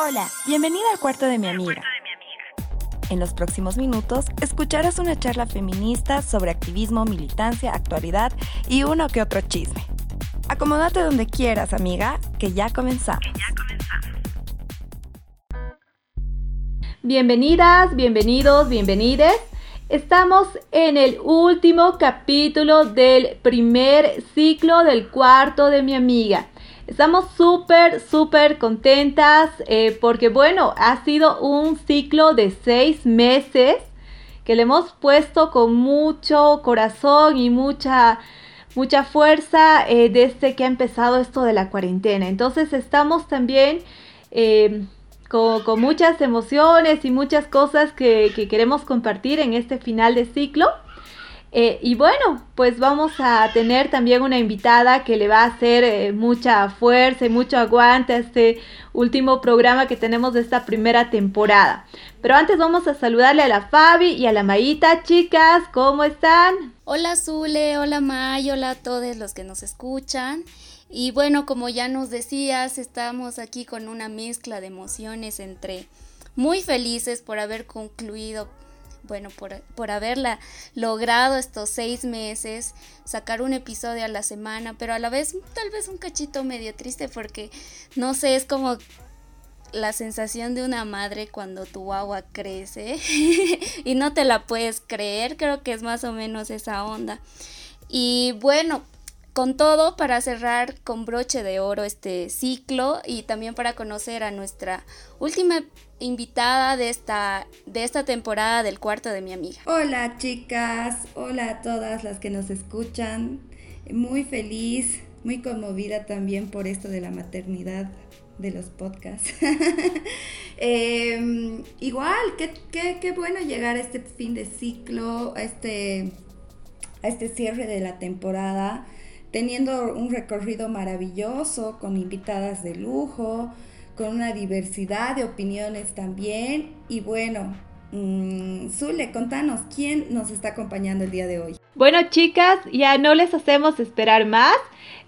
Hola, bienvenida al cuarto de mi amiga. En los próximos minutos escucharás una charla feminista sobre activismo, militancia, actualidad y uno que otro chisme. Acomódate donde quieras, amiga, que ya comenzamos. Bienvenidas, bienvenidos, bienvenides. Estamos en el último capítulo del primer ciclo del cuarto de mi amiga. Estamos súper, súper contentas eh, porque bueno, ha sido un ciclo de seis meses que le hemos puesto con mucho corazón y mucha, mucha fuerza eh, desde que ha empezado esto de la cuarentena. Entonces estamos también eh, con, muchas emociones y muchas cosas que queremos compartir en este final de ciclo. Eh, y bueno, pues vamos a tener también una invitada que le va a hacer eh, mucha fuerza y mucho aguante a este último programa que tenemos de esta primera temporada. Pero antes vamos a saludarle a la Fabi y a la Mayita, chicas, ¿cómo están? Hola Zule, hola May, hola a todos los que nos escuchan. Y bueno, como ya nos decías, estamos aquí con una mezcla de emociones entre muy felices por haber concluido bueno, por, haberla logrado estos seis meses, sacar un episodio a la semana, pero a la vez tal vez un cachito medio triste porque, no sé, es como la sensación de una madre cuando tu agua crece y no te la puedes creer, creo que es más o menos esa onda. Y bueno, con todo, para cerrar con broche de oro este ciclo y también para conocer a nuestra última invitada de esta, de esta temporada del cuarto de mi amiga. Hola chicas, hola a todas las que nos escuchan. Muy feliz, muy conmovida también por esto de la maternidad de los podcasts. Em, igual, qué, qué, qué, bueno llegar a este fin de ciclo, este, a este cierre de la temporada, teniendo un recorrido maravilloso con invitadas de lujo, con una diversidad de opiniones también. Y bueno, mm, Zule, contanos, ¿quién nos está acompañando el día de hoy? Bueno, chicas, ya no les hacemos esperar más.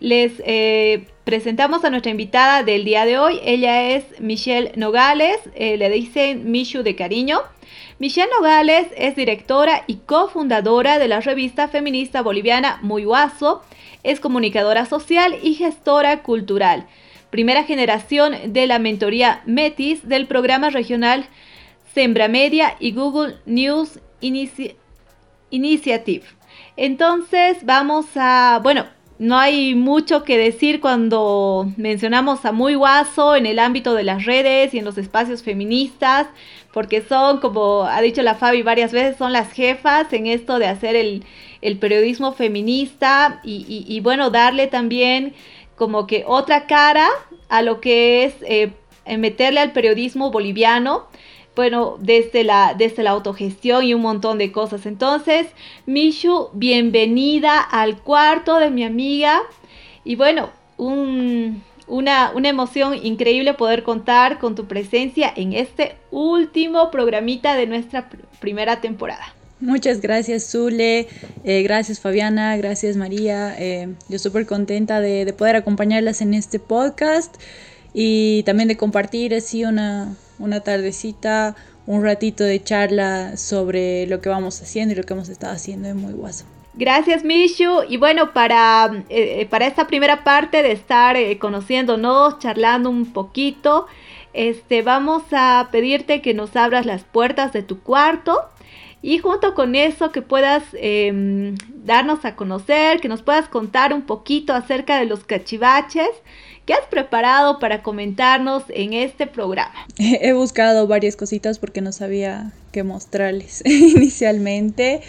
Les eh, presentamos a nuestra invitada del día de hoy. Ella es Michelle Nogales, eh, le dicen Michu de cariño. Michelle Nogales es directora y cofundadora de la revista feminista boliviana Muy Guaso. Es comunicadora social y gestora cultural primera generación de la mentoría METIS del programa regional Sembra Media y Google News Initiative. Entonces vamos a, bueno, no hay mucho que decir cuando mencionamos a Muy Guaso en el ámbito de las redes y en los espacios feministas, porque son, como ha dicho la Fabi varias veces, son las jefas en esto de hacer el, periodismo feminista y bueno, darle también como que otra cara a lo que es eh, meterle al periodismo boliviano, bueno, desde la, desde la autogestión y un montón de cosas. Entonces, Mishu, bienvenida al cuarto de mi amiga. Y bueno, una, una, emoción increíble poder contar con tu presencia en este último programita de nuestra primera temporada. Muchas gracias, Zule. Eh, gracias, Fabiana. Gracias, María. Eh, yo súper contenta de, poder acompañarlas en este podcast y también de compartir así una, una tardecita, un ratito de charla sobre lo que vamos haciendo y lo que hemos estado haciendo en Muy Guaso. Gracias, Mishu. Y bueno, para, eh, para esta primera parte de estar conociéndonos, charlando un poquito, este, vamos a pedirte que nos abras las puertas de tu cuarto y junto con eso que puedas em, darnos a conocer, que nos puedas contar un poquito acerca de los cachivaches que has preparado para comentarnos en este programa. He buscado varias cositas porque no sabía qué mostrarles inicialmente,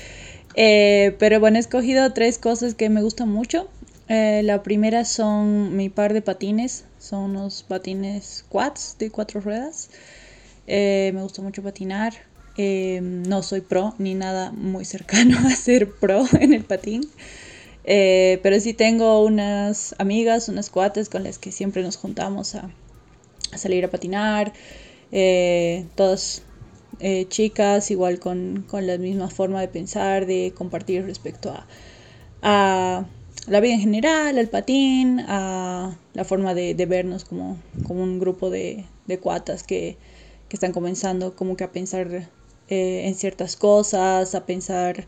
eh, pero bueno, he escogido tres cosas que me gustan mucho. Eh, la primera son mi par de patines, son unos patines quads de cuatro ruedas. Eh, me gusta mucho patinar. No soy pro ni nada muy cercano a ser pro en el patín. Eh, pero sí tengo unas amigas, unas cuates con las que siempre nos juntamos a, salir a patinar. Eh, todas eh, chicas, igual con, la misma forma de pensar, de compartir respecto a, la vida en general, al patín, a la forma de, vernos como, como, un grupo de, de cuatas que, que, están comenzando como que a pensar en ciertas cosas, a pensar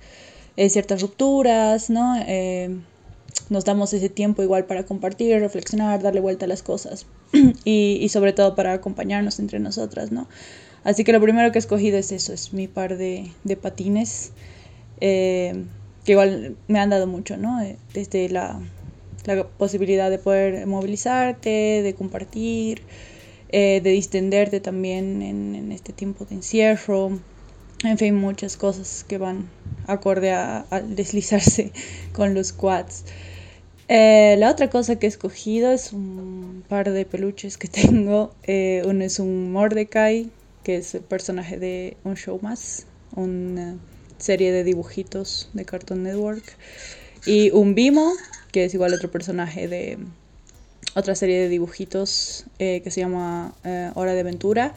en ciertas rupturas, ¿no? Eh, nos damos ese tiempo igual para compartir, reflexionar, darle vuelta a las cosas y, y, sobre todo para acompañarnos entre nosotras, ¿no? Así que lo primero que he escogido es eso, es mi par de, de patines. Eh, que igual me han dado mucho, ¿no? Eh, desde la, la posibilidad de poder movilizarte, de compartir, eh, de distenderte también en, en, este tiempo de encierro, en fin, muchas cosas que van acorde a, deslizarse con los quads. Eh, la otra cosa que he escogido es un par de peluches que tengo. uno es un Mordecai, que es el personaje de un show más, un serie de dibujitos de Cartoon Network. Y un Bimo, que es igual otro personaje de otra serie de dibujitos eh, que se llama eh, Hora de Aventura.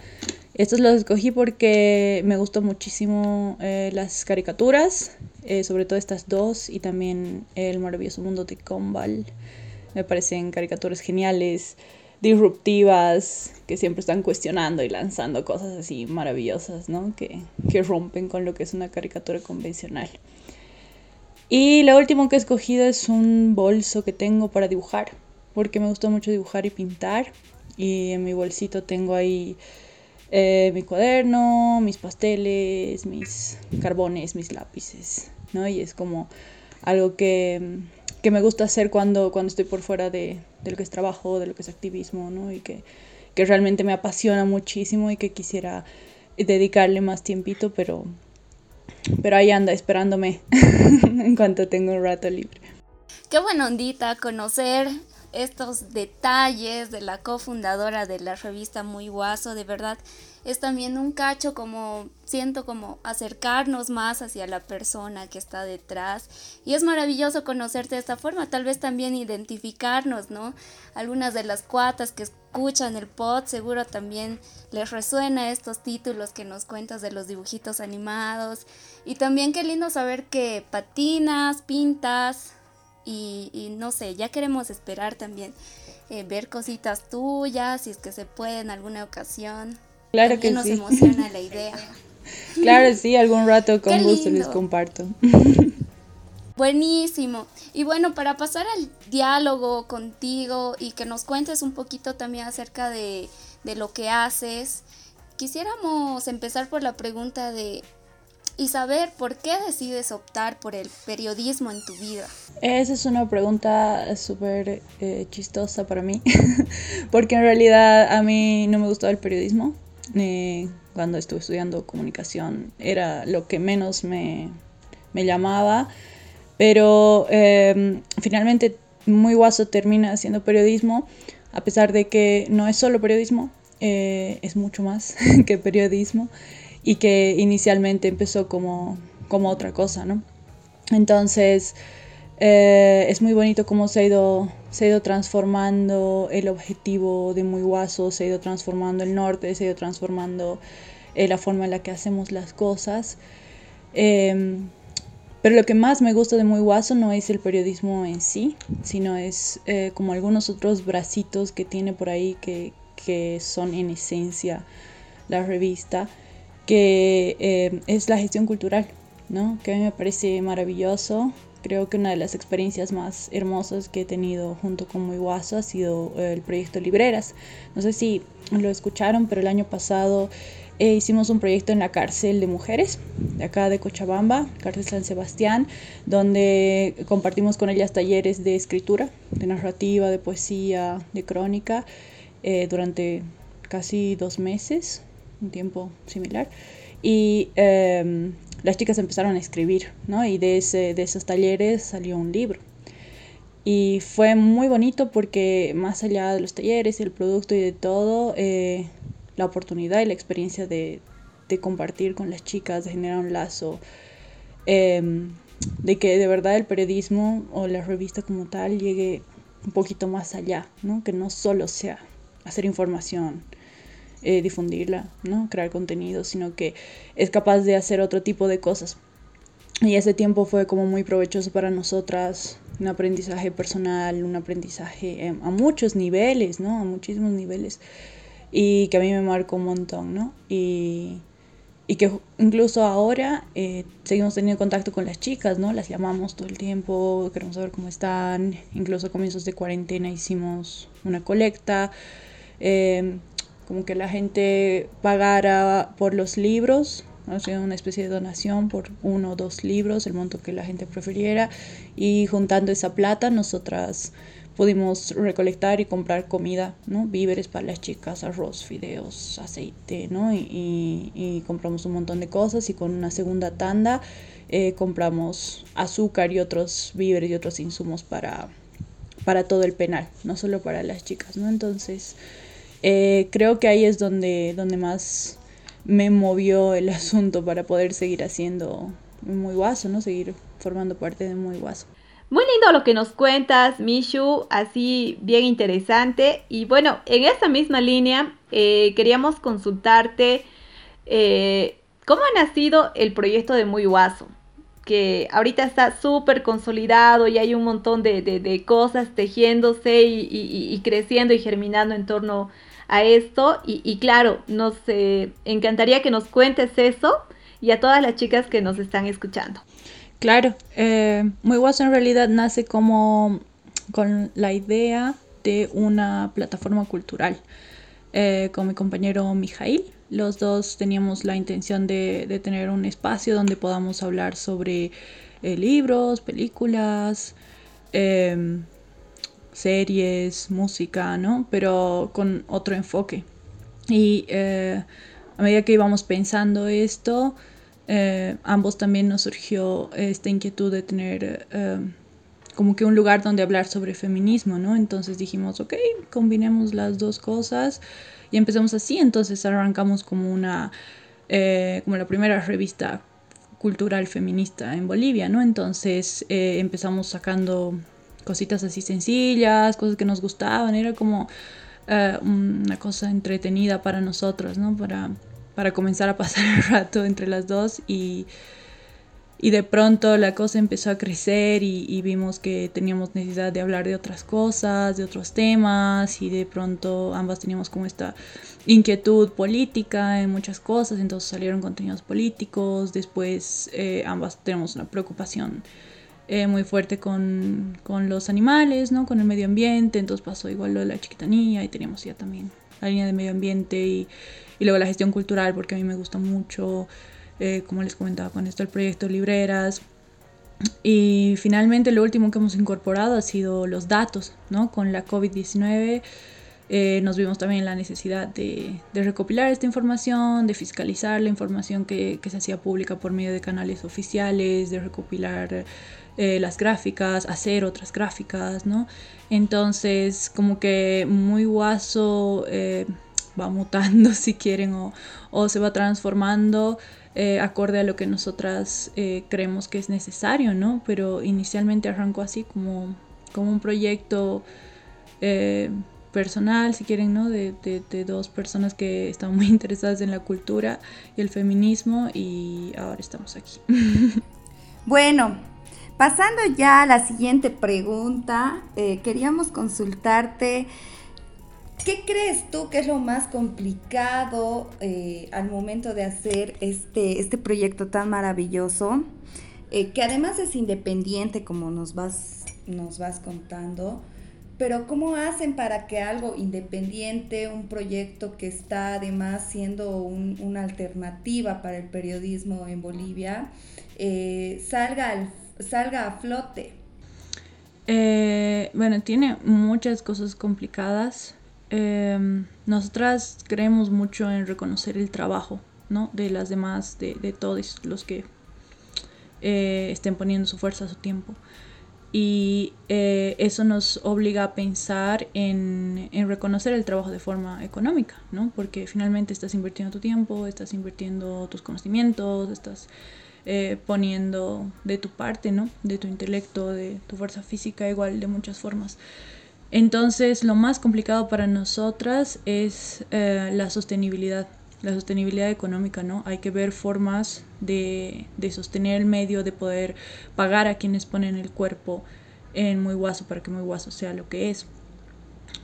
Estos los escogí porque me gustó muchísimo eh, las caricaturas, sobre todo estas dos, y también El maravilloso mundo de Combal. Me parecen caricaturas geniales disruptivas, que siempre están cuestionando y lanzando cosas así maravillosas, ¿no? Que, que rompen con lo que es una caricatura convencional. Y lo último que he escogido es un bolso que tengo para dibujar, porque me gusta mucho dibujar y pintar. Y en mi bolsito tengo ahí eh, mi cuaderno, mis pasteles, mis carbones, mis lápices, ¿no? Y es como algo que, que me gusta hacer cuando, cuando estoy por fuera de, de, lo que es trabajo, de lo que es activismo, ¿no? Y que, que realmente me apasiona muchísimo y que quisiera dedicarle más tiempito, pero, pero ahí anda esperándome en cuanto tengo un rato libre. Qué buena ondita conocer estos detalles de la cofundadora de la revista Muy Guaso, de verdad es también un cacho como siento como acercarnos más hacia la persona que está detrás y es maravilloso conocerte de esta forma, tal vez también identificarnos, ¿no? Algunas de las cuatas que escuchan el pod seguro también les resuena estos títulos que nos cuentas de los dibujitos animados y también qué lindo saber que patinas, pintas y, no sé, ya queremos esperar también eh, ver cositas tuyas si es que se puede en alguna ocasión. Claro que nos sí. emociona la idea. claro, sí, algún rato con gusto les comparto. Buenísimo. Y bueno, para pasar al diálogo contigo y que nos cuentes un poquito también acerca de, de lo que haces, quisiéramos empezar por la pregunta de y saber por qué decides optar por el periodismo en tu vida. Esa es una pregunta súper eh, chistosa para mí, porque en realidad a mí no me gustaba el periodismo cuando estuve estudiando comunicación era lo que menos me, me llamaba, pero em, finalmente muy guaso termina haciendo periodismo, a pesar de que no es solo periodismo, eh, es mucho más que periodismo y que inicialmente empezó como, como otra cosa, ¿no? Entonces, eh, es muy bonito cómo se ha, ido, se ha ido transformando el objetivo de Muy Guaso, se ha ido transformando el norte, se ha ido transformando eh, la forma en la que hacemos las cosas. Em, pero lo que más me gusta de Muy Guaso no es el periodismo en sí, sino es eh, como algunos otros bracitos que tiene por ahí que, que son en esencia la revista, que es la gestión cultural, ¿no? que a mí me parece maravilloso creo que una de las experiencias más hermosas que he tenido junto con Muy Guaso ha sido eh, el proyecto Libreras. No sé si lo escucharon, pero el año pasado eh, hicimos un proyecto en la cárcel de mujeres de acá de Cochabamba, cárcel San Sebastián, donde compartimos con ellas talleres de escritura, de narrativa, de poesía, de crónica, eh, durante casi dos meses, un tiempo similar. Y em, las chicas empezaron a escribir, ¿no? Y de, ese, de esos talleres salió un libro. Y fue muy bonito porque más allá de los talleres y el producto y de todo, eh, la oportunidad y la experiencia de, de, compartir con las chicas, de generar un lazo, em, de que de verdad el periodismo o la revista como tal llegue un poquito más allá, ¿no? Que no solo sea hacer información, eh, difundirla, ¿no? crear contenido, sino que es capaz de hacer otro tipo de cosas. Y ese tiempo fue como muy provechoso para nosotras un aprendizaje personal, un aprendizaje a muchos niveles, ¿no? A muchísimos niveles. Y que a mí me marcó un montón, ¿no? Y, y que incluso ahora eh, seguimos teniendo contacto con las chicas, ¿no? Las llamamos todo el tiempo, queremos saber cómo están. Incluso a comienzos de cuarentena hicimos una colecta. Eh, como que la gente pagara por los libros, sea, una especie de donación por uno o dos libros, el monto que la gente prefiriera, y juntando esa plata nosotras pudimos recolectar y comprar comida, ¿no? Víveres para las chicas, arroz, fideos, aceite, ¿no? Y, y, compramos un montón de cosas y con una segunda tanda eh, compramos azúcar y otros víveres y otros insumos para, para todo el penal, no solo para las chicas, ¿no? Entonces, eh, creo que ahí es donde, donde más me movió el asunto para poder seguir haciendo Muy Guaso, ¿no? Seguir formando parte de Muy Guaso. Muy lindo lo que nos cuentas, Mishu, así bien interesante. Y bueno, en esta misma línea eh, queríamos consultarte eh, cómo ha nacido el proyecto de Muy Guaso, que ahorita está súper consolidado y hay un montón de, cosas tejiéndose y, creciendo y germinando en torno a esto. Y, claro, nos eh, encantaría que nos cuentes eso y a todas las chicas que nos están escuchando. Claro, eh, Muy Guaso en realidad nace como con la idea de una plataforma cultural. Eh, con mi compañero Mijail, los dos teníamos la intención de, tener un espacio donde podamos hablar sobre eh, libros, películas, em, series, música, ¿no? Pero con otro enfoque. Y a medida que íbamos pensando esto, eh, ambos también nos surgió esta inquietud de tener eh, como que un lugar donde hablar sobre feminismo, ¿no? Entonces dijimos, ok, combinemos las dos cosas y empezamos así, entonces arrancamos como una, eh, como la primera revista cultural feminista en Bolivia, ¿no? Entonces empezamos sacando cositas así sencillas, cosas que nos gustaban, era como una cosa entretenida para nosotros, ¿no? Para para comenzar a pasar el rato entre las dos y, y de pronto la cosa empezó a crecer y, vimos que teníamos necesidad de hablar de otras cosas, de otros temas y de pronto ambas teníamos como esta inquietud política en muchas cosas, entonces salieron contenidos políticos, después eh, ambas tenemos una preocupación eh, muy fuerte con, con, los animales, ¿no? con el medio ambiente, entonces pasó igual lo de la chiquitanía y teníamos ya también la línea de medio ambiente y y luego la gestión cultural, porque a mí me gusta mucho, eh, como les comentaba con esto, el proyecto Libreras. Y finalmente lo último que hemos incorporado ha sido los datos, ¿no? Con la COVID-19 eh, nos vimos también la necesidad de, de, recopilar esta información, de fiscalizar la información que, que, se hacía pública por medio de canales oficiales, de recopilar eh, las gráficas, hacer otras gráficas, ¿no? Entonces, como que muy guaso va mutando si quieren o, se va transformando eh, acorde a lo que nosotras eh, creemos que es necesario, ¿no? Pero inicialmente arrancó así como, como un proyecto eh, personal, si quieren, ¿no? De, de, dos personas que están muy interesadas en la cultura y el feminismo y ahora estamos aquí. Bueno, pasando ya a la siguiente pregunta, queríamos consultarte ¿Qué crees tú que es lo más complicado eh, al momento de hacer este, este proyecto tan maravilloso? Eh, que además es independiente, como nos vas, nos vas contando, pero ¿cómo hacen para que algo independiente, un proyecto que está además siendo una alternativa para el periodismo en Bolivia, eh, salga, salga a flote? bueno, tiene muchas cosas complicadas. Em, nosotras creemos mucho en reconocer el trabajo ¿no? de las demás, de, de todos los que eh, estén poniendo su fuerza, su tiempo. Y eh, eso nos obliga a pensar en, en, reconocer el trabajo de forma económica, ¿no? porque finalmente estás invirtiendo tu tiempo, estás invirtiendo tus conocimientos, estás eh, poniendo de tu parte, ¿no? de tu intelecto, de tu fuerza física, igual de muchas formas. Entonces, lo más complicado para nosotras es eh, la sostenibilidad, la sostenibilidad económica, ¿no? Hay que ver formas de, sostener el medio, de poder pagar a quienes ponen el cuerpo en Muy Guaso para que Muy Guaso sea lo que es.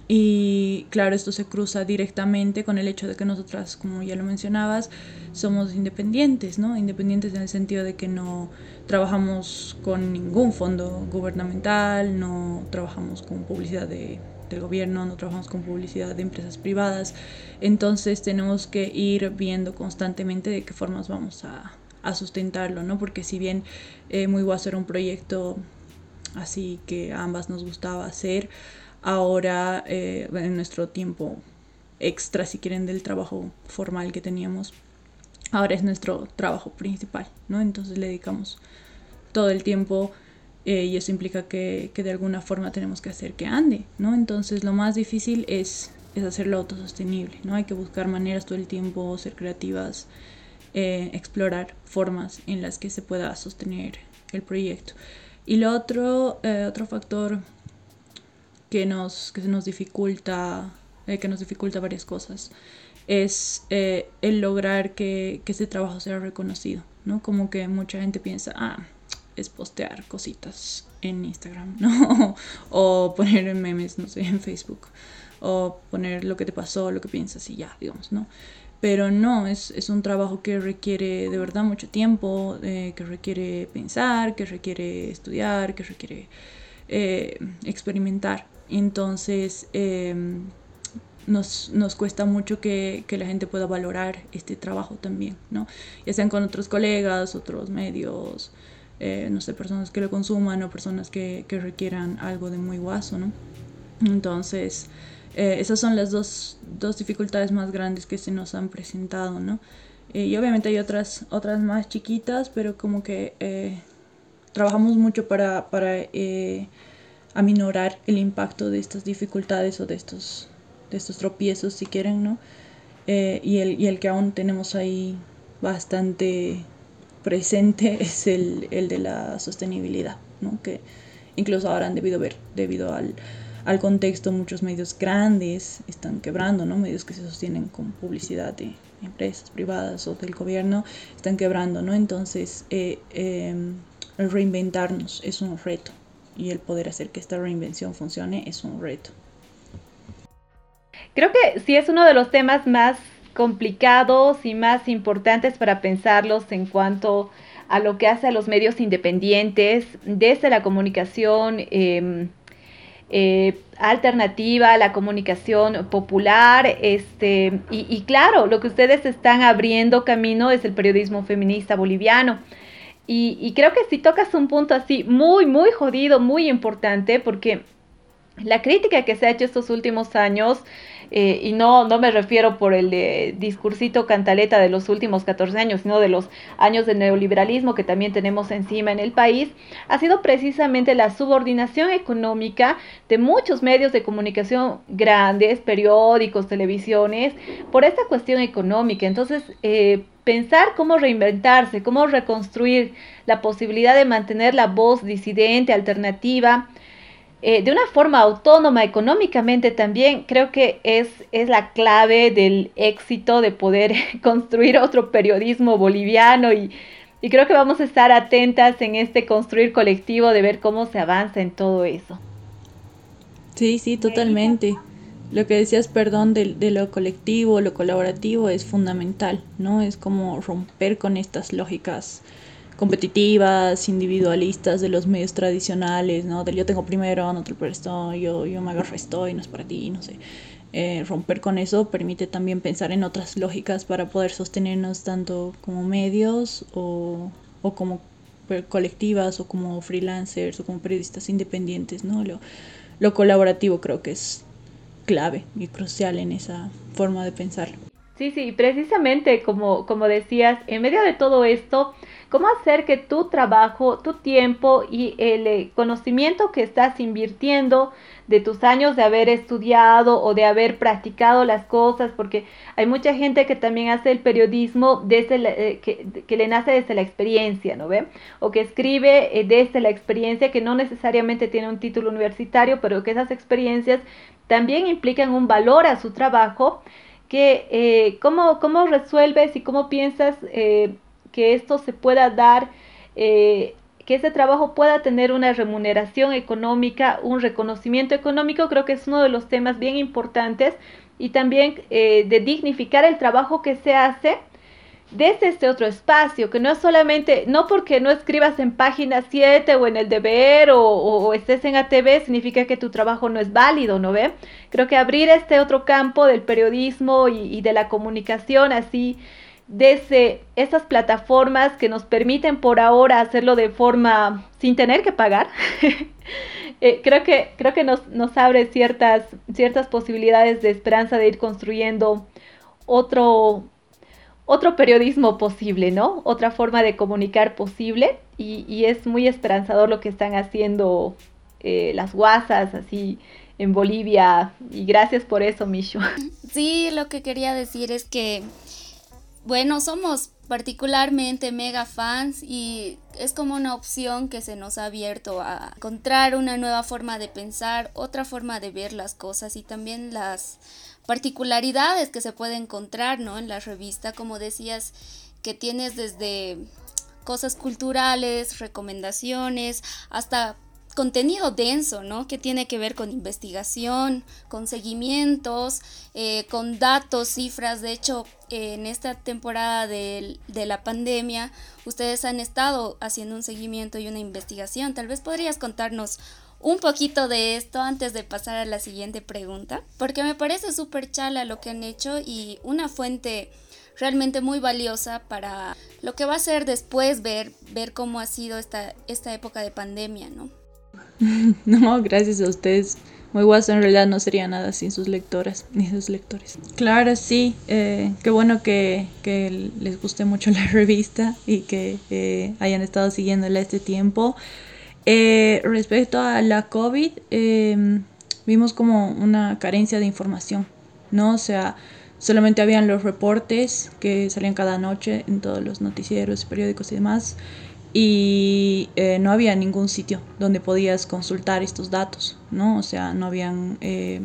Y claro, esto se cruza directamente con el hecho de que nosotras, como ya lo mencionabas, somos independientes, ¿no? Independientes en el sentido de que no trabajamos con ningún fondo gubernamental, no trabajamos con publicidad de, del gobierno, no trabajamos con publicidad de empresas privadas. Entonces tenemos que ir viendo constantemente de qué formas vamos a, a sustentarlo, ¿no? Porque si bien eh, Muy Guaso era un proyecto así que ambas nos gustaba hacer, ahora eh, en nuestro tiempo extra, si quieren, del trabajo formal que teníamos, ahora es nuestro trabajo principal, ¿no? Entonces le dedicamos todo el tiempo eh, y eso implica que, que, de alguna forma tenemos que hacer que ande, ¿no? Entonces lo más difícil es, es hacerlo autosostenible, ¿no? Hay que buscar maneras todo el tiempo, ser creativas, eh, explorar formas en las que se pueda sostener el proyecto. Y lo otro, otro factor que nos, que nos dificulta, eh, que nos dificulta varias cosas, es eh, el lograr que, que ese trabajo sea reconocido, ¿no? Como que mucha gente piensa, ah, es postear cositas en Instagram, ¿no? o poner memes, no sé, en Facebook, o poner lo que te pasó, lo que piensas y ya, digamos, ¿no? Pero no, es, es un trabajo que requiere de verdad mucho tiempo, eh, que requiere pensar, que requiere estudiar, que requiere experimentar. Entonces, em, nos, nos, cuesta mucho que, que, la gente pueda valorar este trabajo también, ¿no? Ya sean con otros colegas, otros medios, eh, no sé, personas que lo consuman o personas que, que requieran algo de muy guaso, ¿no? Entonces, eh, esas son las dos, dos, dificultades más grandes que se nos han presentado, ¿no? Eh, y obviamente hay otras, otras más chiquitas, pero como que trabajamos mucho para, para aminorar el impacto de estas dificultades o de estos, de estos tropiezos, si quieren, ¿no? Eh, y, el, y el que aún tenemos ahí bastante presente es el, el de la sostenibilidad, ¿no? Que incluso ahora han debido ver, debido al, al contexto, muchos medios grandes están quebrando, ¿no? Medios que se sostienen con publicidad de empresas privadas o del gobierno están quebrando, ¿no? Entonces, eh, eh, reinventarnos es un reto y el poder hacer que esta reinvención funcione es un reto. Creo que sí es uno de los temas más complicados y más importantes para pensarlos en cuanto a lo que hace a los medios independientes desde la comunicación em, eh, alternativa, la comunicación popular, este, y, y claro, lo que ustedes están abriendo camino es el periodismo feminista boliviano. Y, creo que si tocas un punto así muy, muy jodido, muy importante, porque la crítica que se ha hecho estos últimos años, eh, y no, no me refiero por el de discursito cantaleta de los últimos 14 años, sino de los años de neoliberalismo que también tenemos encima en el país, ha sido precisamente la subordinación económica de muchos medios de comunicación grandes, periódicos, televisiones, por esta cuestión económica. Entonces, eh, pensar cómo reinventarse, cómo reconstruir la posibilidad de mantener la voz disidente, alternativa, eh, de una forma autónoma económicamente también, creo que es, es la clave del éxito de poder construir otro periodismo boliviano y, y creo que vamos a estar atentas en este construir colectivo de ver cómo se avanza en todo eso. Sí, sí, totalmente lo que decías, perdón, de, de, lo colectivo, lo colaborativo es fundamental, ¿no? Es como romper con estas lógicas competitivas, individualistas de los medios tradicionales, ¿no? Del yo tengo primero, no te lo presto, yo, yo me agarro esto y no es para ti, no sé. Eh, romper con eso permite también pensar en otras lógicas para poder sostenernos tanto como medios o, o como colectivas o como freelancers o como periodistas independientes, ¿no? Lo, lo colaborativo creo que es clave y crucial en esa forma de pensar. Sí, sí, precisamente como, como decías, en medio de todo esto, ¿cómo hacer que tu trabajo, tu tiempo y el eh, conocimiento que estás invirtiendo de tus años de haber estudiado o de haber practicado las cosas, porque hay mucha gente que también hace el periodismo desde eh, que, le nace desde la experiencia, ¿no ve? O que escribe eh, desde la experiencia que no necesariamente tiene un título universitario, pero que esas experiencias también implican un valor a su trabajo, que eh, ¿cómo, ¿cómo, resuelves y cómo piensas eh, que esto se pueda dar, eh, que ese trabajo pueda tener una remuneración económica, un reconocimiento económico, creo que es uno de los temas bien importantes y también eh, de dignificar el trabajo que se hace desde este otro espacio, que no es solamente, no porque no escribas en página 7 o en el deber o, estés en ATV, significa que tu trabajo no es válido, ¿no ve? Creo que abrir este otro campo del periodismo y, de la comunicación así, desde estas plataformas que nos permiten por ahora hacerlo de forma sin tener que pagar, eh, creo que, creo que nos, nos abre ciertas, ciertas posibilidades de esperanza de ir construyendo otro, otro periodismo posible, ¿no? Otra forma de comunicar posible y, es muy esperanzador lo que están haciendo eh, las guasas así en Bolivia y gracias por eso, Mishu. Sí, lo que quería decir es que, bueno, somos particularmente mega fans y es como una opción que se nos ha abierto a encontrar una nueva forma de pensar, otra forma de ver las cosas y también las particularidades que se puede encontrar ¿no? en la revista, como decías, que tienes desde cosas culturales, recomendaciones, hasta contenido denso, ¿no? Que tiene que ver con investigación, con seguimientos, eh, con datos, cifras. De hecho, en esta temporada de, de, la pandemia, ustedes han estado haciendo un seguimiento y una investigación. Tal vez podrías contarnos un poquito de esto antes de pasar a la siguiente pregunta, porque me parece súper chala lo que han hecho y una fuente realmente muy valiosa para lo que va a ser después ver, ver cómo ha sido esta, esta época de pandemia, ¿no? No, gracias a ustedes. Muy guaso, en realidad no sería nada sin sus lectoras ni sus lectores. Claro, sí, eh, qué bueno que, que, les guste mucho la revista y que eh, hayan estado siguiéndola este tiempo. Eh, respecto a la COVID, em, vimos como una carencia de información, ¿no? O sea, solamente habían los reportes que salían cada noche en todos los noticieros, periódicos y demás, y eh, no había ningún sitio donde podías consultar estos datos, ¿no? O sea, no habían... Eh,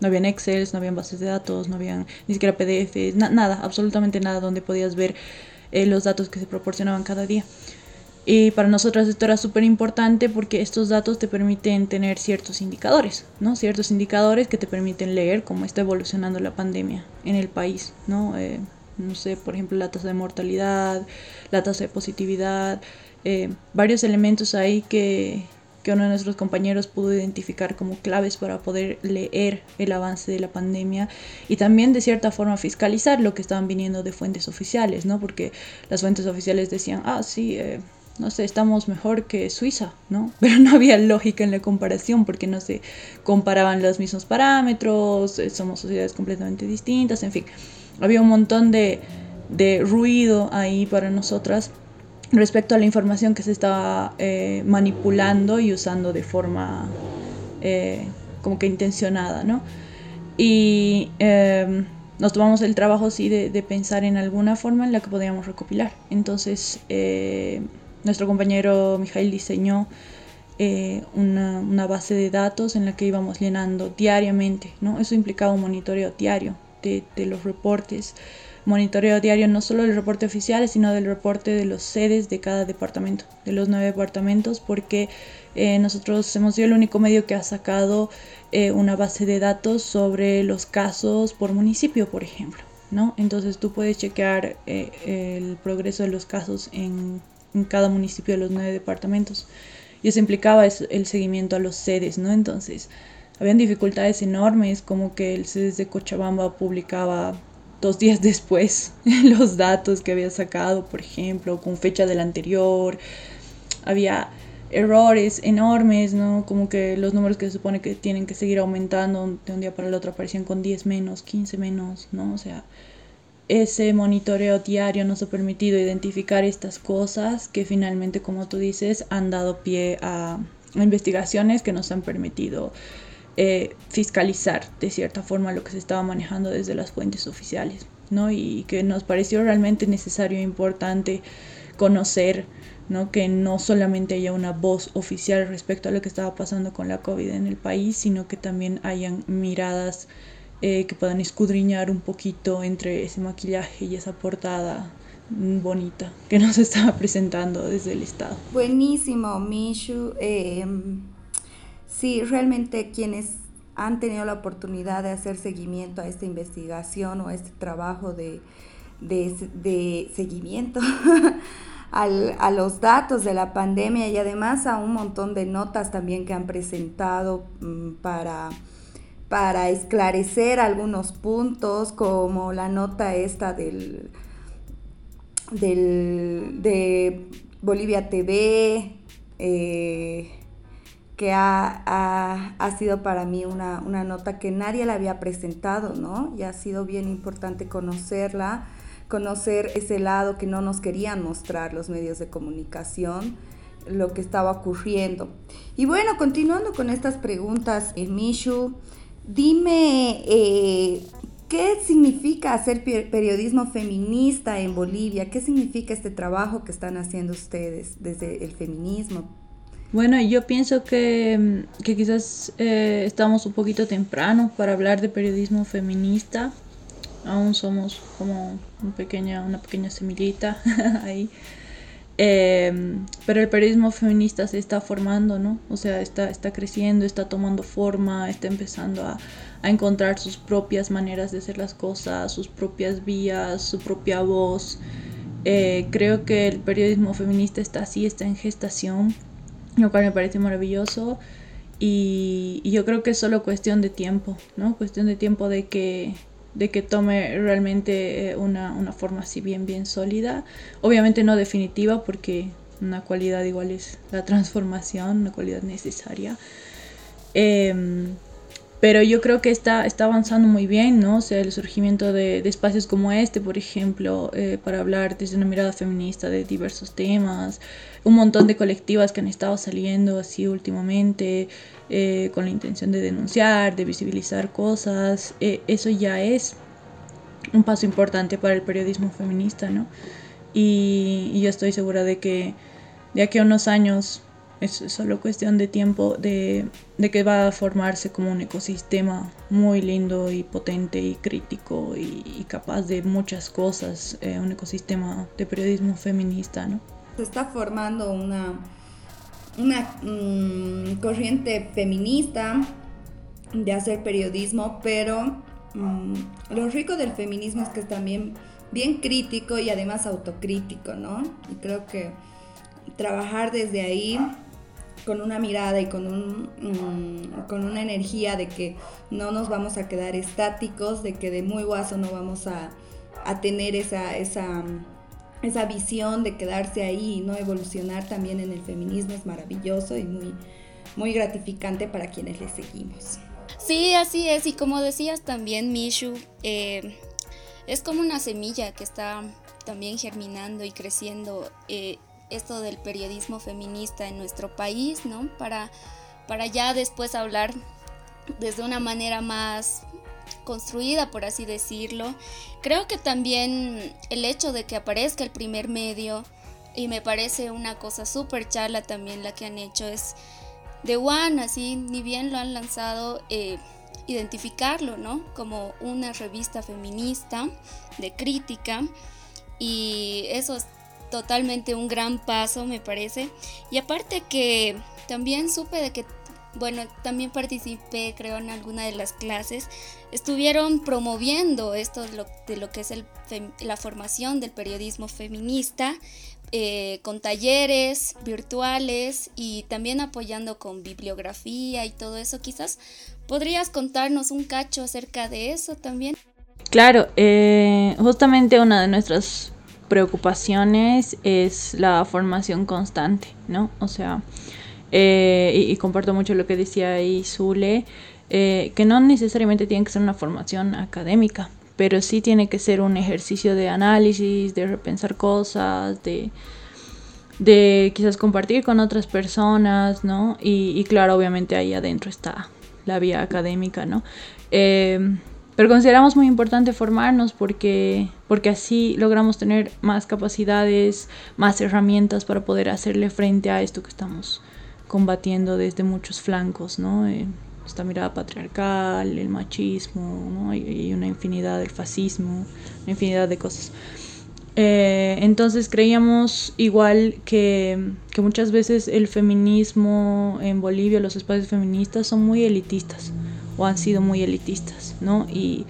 no habían Excel, no habían bases de datos, no habían ni siquiera PDFs, nada, absolutamente nada donde podías ver los datos que se proporcionaban cada día. Y para nosotros esto era súper importante porque estos datos te permiten tener ciertos indicadores, ¿no? Ciertos indicadores que te permiten leer cómo está evolucionando la pandemia en el país, ¿no? Eh, no sé, por ejemplo, la tasa de mortalidad, la tasa de positividad, eh, varios elementos ahí que, que uno de nuestros compañeros pudo identificar como claves para poder leer el avance de la pandemia y también de cierta forma fiscalizar lo que estaban viniendo de fuentes oficiales, ¿no? Porque las fuentes oficiales decían, ah, sí, eh, no sé, estamos mejor que Suiza, ¿no? Pero no había lógica en la comparación porque no se comparaban los mismos parámetros, eh, somos sociedades completamente distintas, en fin, había un montón de, ruido ahí para nosotras respecto a la información que se estaba eh, manipulando y usando de forma eh, como que intencionada, ¿no? Y em, nos tomamos el trabajo, sí, de, de, pensar en alguna forma en la que podíamos recopilar. Entonces, nuestro compañero Mijail diseñó eh, una, base de datos en la que íbamos llenando diariamente, ¿no? Eso implicaba un monitoreo diario de, los reportes, monitoreo diario no solo del reporte oficial, sino del reporte de los sedes de cada departamento, de los nueve departamentos, porque eh, nosotros hemos sido el único medio que ha sacado eh, una base de datos sobre los casos por municipio, por ejemplo. ¿no? Entonces tú puedes chequear el progreso de los casos en en cada municipio de los nueve departamentos. Y eso implicaba el seguimiento a los sedes, ¿no? Entonces, habían dificultades enormes, como que el sedes de Cochabamba publicaba dos días después los datos que había sacado, por ejemplo, con fecha del anterior. Había errores enormes, ¿no? Como que los números que se supone que tienen que seguir aumentando de un día para el otro aparecían con 10 menos, 15 menos, ¿no? O sea, ese monitoreo diario nos ha permitido identificar estas cosas que finalmente, como tú dices, han dado pie a investigaciones que nos han permitido eh, fiscalizar de cierta forma lo que se estaba manejando desde las fuentes oficiales, ¿no? Y que nos pareció realmente necesario e importante conocer, ¿no? Que no solamente haya una voz oficial respecto a lo que estaba pasando con la COVID en el país, sino que también hayan miradas eh, que puedan escudriñar un poquito entre ese maquillaje y esa portada bonita que nos estaba presentando desde el Estado. Buenísimo, Mishu. Em, sí, realmente quienes han tenido la oportunidad de hacer seguimiento a esta investigación o a este trabajo de, de, seguimiento a los datos de la pandemia y además a un montón de notas también que han presentado mm, para para esclarecer algunos puntos, como la nota esta del, del de Bolivia TV, eh, que ha, sido para mí una, una, nota que nadie la había presentado, ¿no? Y ha sido bien importante conocerla, conocer ese lado que no nos querían mostrar los medios de comunicación, lo que estaba ocurriendo. Y bueno, continuando con estas preguntas, eh, Mishu, Dime, eh, ¿qué significa hacer periodismo feminista en Bolivia? ¿Qué significa este trabajo que están haciendo ustedes desde el feminismo? Bueno, yo pienso que, que quizás eh, estamos un poquito temprano para hablar de periodismo feminista. Aún somos como un pequeña, una pequeña semillita ahí. Em, pero el periodismo feminista se está formando, ¿no? O sea, está, está creciendo, está tomando forma, está empezando a, a, encontrar sus propias maneras de hacer las cosas, sus propias vías, su propia voz. Eh, creo que el periodismo feminista está así, está en gestación, lo cual me parece maravilloso. Y, y yo creo que es solo cuestión de tiempo, ¿no? Cuestión de tiempo de que de que tome realmente eh, una, una, forma así bien, bien sólida. Obviamente no definitiva porque una cualidad igual es la transformación, una cualidad necesaria. Em, pero yo creo que está, está avanzando muy bien, ¿no? O sea, el surgimiento de, de espacios como este, por ejemplo, eh, para hablar desde una mirada feminista de diversos temas, un montón de colectivas que han estado saliendo así últimamente, eh, con la intención de denunciar, de visibilizar cosas, eh, eso ya es un paso importante para el periodismo feminista, ¿no? Y, yo estoy segura de que de aquí a unos años es solo cuestión de tiempo de, que va a formarse como un ecosistema muy lindo y potente y crítico y, capaz de muchas cosas, eh, un ecosistema de periodismo feminista, ¿no? Se está formando una una mm, corriente feminista de hacer periodismo, pero mm, lo rico del feminismo es que es también bien crítico y además autocrítico, ¿no? Y creo que trabajar desde ahí con una mirada y con, un, mm, con una energía de que no nos vamos a quedar estáticos, de que de muy guaso no vamos a, a tener esa, esa esa visión de quedarse ahí y no evolucionar también en el feminismo es maravilloso y muy, muy gratificante para quienes le seguimos. Sí, así es. Y como decías también, Mishu, eh, es como una semilla que está también germinando y creciendo eh, esto del periodismo feminista en nuestro país, ¿no? Para, para ya después hablar desde una manera más construida, por así decirlo. Creo que también el hecho de que aparezca el primer medio, y me parece una cosa súper charla también la que han hecho, es de One, así, ni bien lo han lanzado, eh, identificarlo, ¿no? Como una revista feminista, de crítica, y eso es totalmente un gran paso, me parece. Y aparte que también supe de que bueno, también participé, creo, en alguna de las clases, estuvieron promoviendo esto de lo, que es el, la formación del periodismo feminista, eh, con talleres virtuales y también apoyando con bibliografía y todo eso. Quizás podrías contarnos un cacho acerca de eso también. Claro, eh, justamente una de nuestras preocupaciones es la formación constante, ¿no? O sea, eh, y, comparto mucho lo que decía ahí Zule, eh, que no necesariamente tiene que ser una formación académica, pero sí tiene que ser un ejercicio de análisis, de repensar cosas, de, de quizás compartir con otras personas, ¿no? Y, claro, obviamente ahí adentro está la vía académica, ¿no? Eh, pero consideramos muy importante formarnos porque, porque así logramos tener más capacidades, más herramientas para poder hacerle frente a esto que estamos combatiendo desde muchos flancos, ¿no? Eh, esta mirada patriarcal, el machismo, ¿no? y, una infinidad del fascismo, una infinidad de cosas. Eh, entonces creíamos igual que, que, muchas veces el feminismo en Bolivia, los espacios feministas son muy elitistas o han sido muy elitistas, ¿no? Y,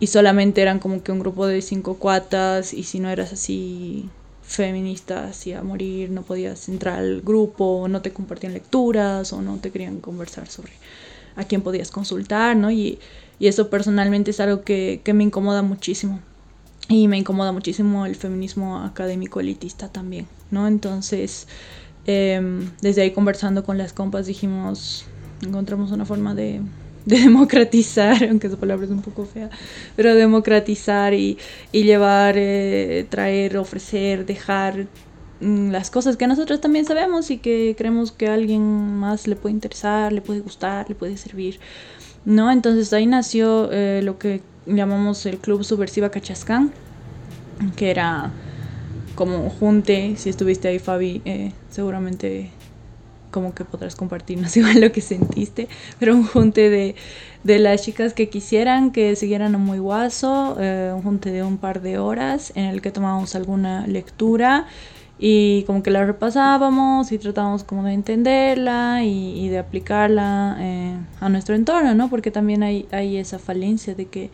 y solamente eran como que un grupo de cinco cuatas y si no eras así feminista así a morir, no podías entrar al grupo, no te compartían lecturas o no te querían conversar sobre a quién podías consultar, ¿no? Y, y eso personalmente es algo que, que me incomoda muchísimo y me incomoda muchísimo el feminismo académico elitista también, ¿no? Entonces, em, desde ahí conversando con las compas dijimos, encontramos una forma de, democratizar, aunque esa palabra es un poco fea, pero democratizar y, y llevar, eh, traer, ofrecer, dejar mm, las cosas que nosotros también sabemos y que creemos que a alguien más le puede interesar, le puede gustar, le puede servir, ¿no? Entonces ahí nació eh, lo que llamamos el Club Subversiva Cachascán, que era como junte, si estuviste ahí Fabi, eh, seguramente como que podrás compartirnos igual lo que sentiste, pero un junte de, de las chicas que quisieran que siguieran a Muy Guaso, eh, un junte de un par de horas en el que tomábamos alguna lectura y como que la repasábamos y tratábamos como de entenderla y, de aplicarla eh, a nuestro entorno, ¿no? Porque también hay, hay esa falencia de que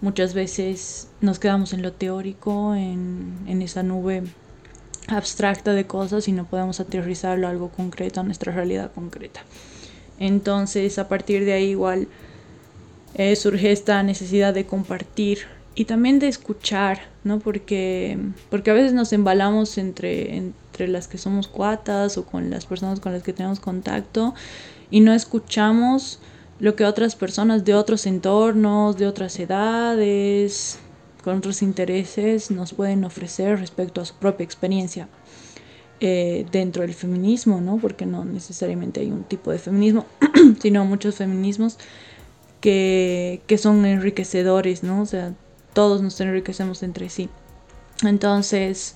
muchas veces nos quedamos en lo teórico, en, en esa nube abstracta de cosas y no podemos aterrizarlo a algo concreto, a nuestra realidad concreta. Entonces, a partir de ahí igual eh, surge esta necesidad de compartir y también de escuchar, ¿no? Porque, porque a veces nos embalamos entre, entre las que somos cuatas o con las personas con las que tenemos contacto y no escuchamos lo que otras personas de otros entornos, de otras edades, otros intereses nos pueden ofrecer respecto a su propia experiencia eh, dentro del feminismo, ¿no? Porque no necesariamente hay un tipo de feminismo, sino muchos feminismos que, que son enriquecedores, ¿no? O sea, todos nos enriquecemos entre sí. Entonces,